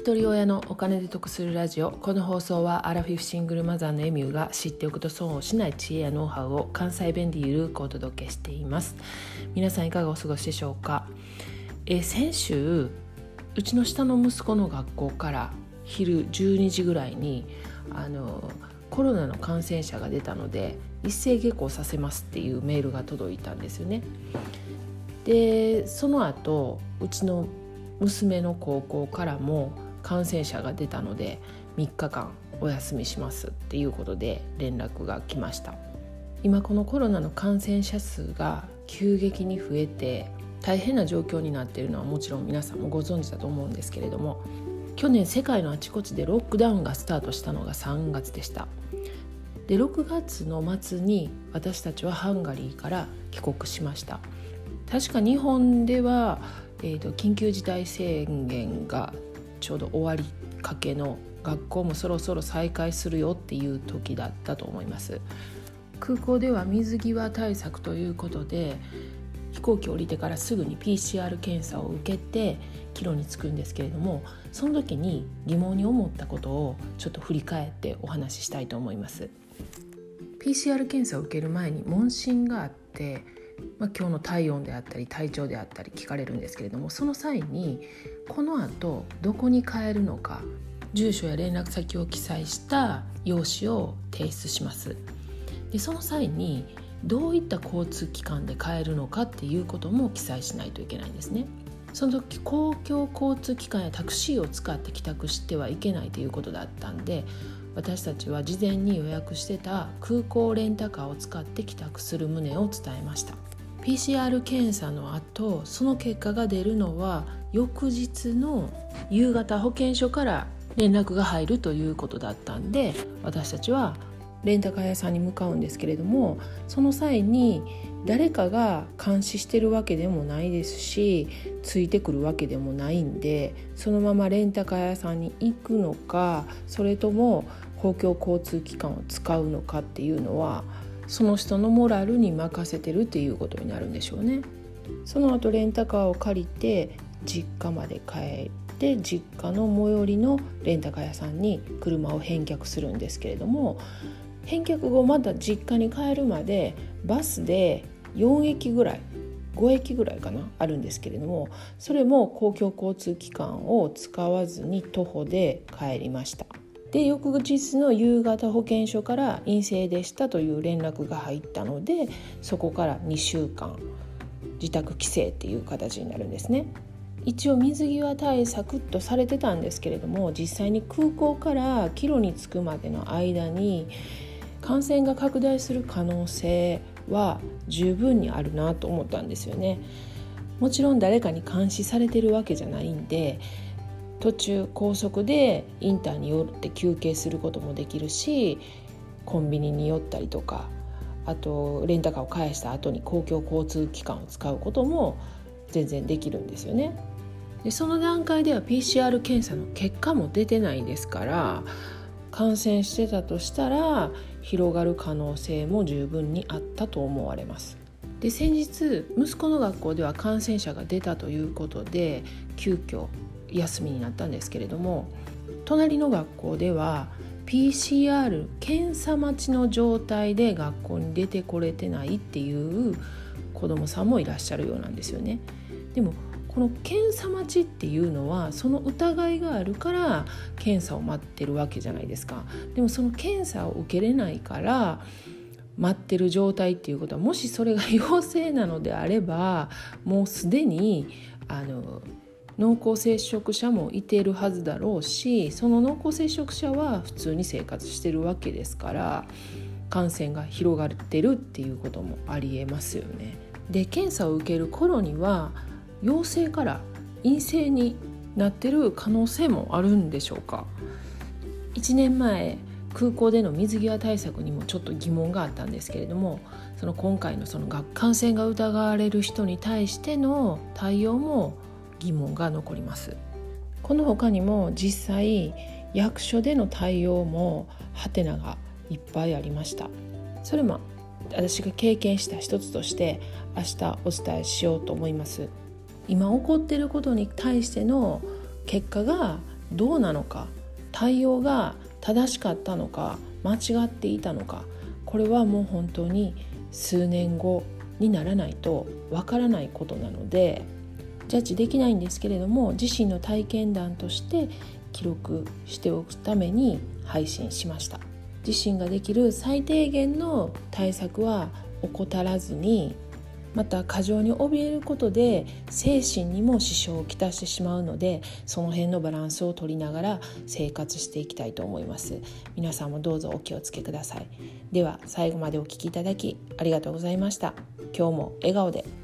一人親のお金で得するラジオ。この放送はアラフィフシングルマザーのエミューが知っておくと損をしない知恵やノウハウを関西弁でゆるくお届けしています。皆さんいかがお過ごしでしょうか？え先週うちの下の息子の学校から昼12時ぐらいにあのコロナの感染者が出たので一斉下校させますっていうメールが届いたんですよね。でその後うちの娘の高校からも感染者が出たので3日間お休みしますっていうことで連絡が来ました。今このコロナの感染者数が急激に増えて大変な状況になっているのはもちろん皆さんもご存知だと思うんですけれども去年世界のあちこちでロックダウンがスタートしたのが3月でした。で6月の末に私たちはハンガリーから帰国しました。確か日本では、えーと、緊急事態宣言がちょうど終わりかけの学校もそろそろ再開するよっていう時だったと思います。空港では水際対策ということで飛行機降りてからすぐに PCR 検査を受けて帰路に着くんですけれどもその時に疑問に思ったことをちょっと振り返ってお話ししたいと思います。PCR 検査を受ける前に問診があってまあ、今日の体温であったり体調であったり聞かれるんですけれどもその際にこのあとどこに帰るのか住所や連絡先を記載した用紙を提出します。でその際にどういった交通機関で帰るのかっていうことも記載しないといけないんですね。その時公共交通機関やタクシーを使って帰宅してはいけないということだったんで私たちは事前に予約してた空港レンタカーを使って帰宅する旨を伝えました。PCR 検査の後その結果が出るのは翌日の夕方保健所から連絡が入るということだったんで私たちはレンタカー屋さんに向かうんですけれどもその際に誰かが監視してるわけでもないですしついてくるわけでもないんでそのままレンタカー屋さんに行くのかそれとも公共交通機関を使うのかっていうのはその人のモラルに任せてるっていうことになるんでしょうね。その後レンタカーを借りて実家まで帰って実家の最寄りのレンタカー屋さんに車を返却するんですけれども返却後また実家に帰るまでバスで4駅ぐらい5駅ぐらいかなあるんですけれどもそれも公共交通機関を使わずに徒歩で帰りました。で翌日の夕方保健所から陰性でしたという連絡が入ったのでそこから2週間自宅規制っていう形になるんですね。一応水際対策とされてたんですけれども実際に空港から帰路に着くまでの間に感染が拡大する可能性は十分にあるなと思ったんですよね。もちろん誰かに監視されてるわけじゃないんで途中高速でインターに寄って休憩することもできるしコンビニに寄ったりとかあとレンタカーを返した後に公共交通機関を使うことも全然できるんですよね。でその段階では PCR 検査の結果も出てないですから感染してたとしたら広がる可能性も十分にあったと思われます。で先日息子の学校では感染者が出たということで急遽休みになったんですけれども隣の学校では PCR 検査待ちの状態で学校に出てこれてないっていう子どもさんもいらっしゃるようなんですよね。でもこの検査待ちっていうのはその疑いがあるから検査を待ってるわけじゃないですか。でもその検査を受けれないから待ってる状態っていうことはもしそれが陽性なのであればもうすでにあの濃厚接触者もいてるはずだろうしその濃厚接触者は普通に生活してるわけですから感染が広がってるっていうこともありえますよね。で検査を受ける頃には陽性から陰性になってる可能性もあるんでしょうか1年前空港での水際対策にもちょっと疑問があったんですけれどもその今回のその感染が疑われる人に対しての対応も疑問が残ります。この他にも実際役所での対応もハテナがいっぱいありました。それも私が経験した一つとして明日お伝えしようと思います。今起こっていることに対しての結果がどうなのか対応が正しかったのか間違っていたのかこれはもう本当に数年後にならないとわからないことなのでジャッジできないんですけれども自身の体験談として記録しておくために配信しました。自身ができる最低限の対策は怠らずにまた過剰に怯えることで精神にも支障をきたしてしまうのでその辺のバランスを取りながら生活していきたいと思います。皆さんもどうぞお気をつけください。では最後までお聴きいただきありがとうございました。今日も笑顔で。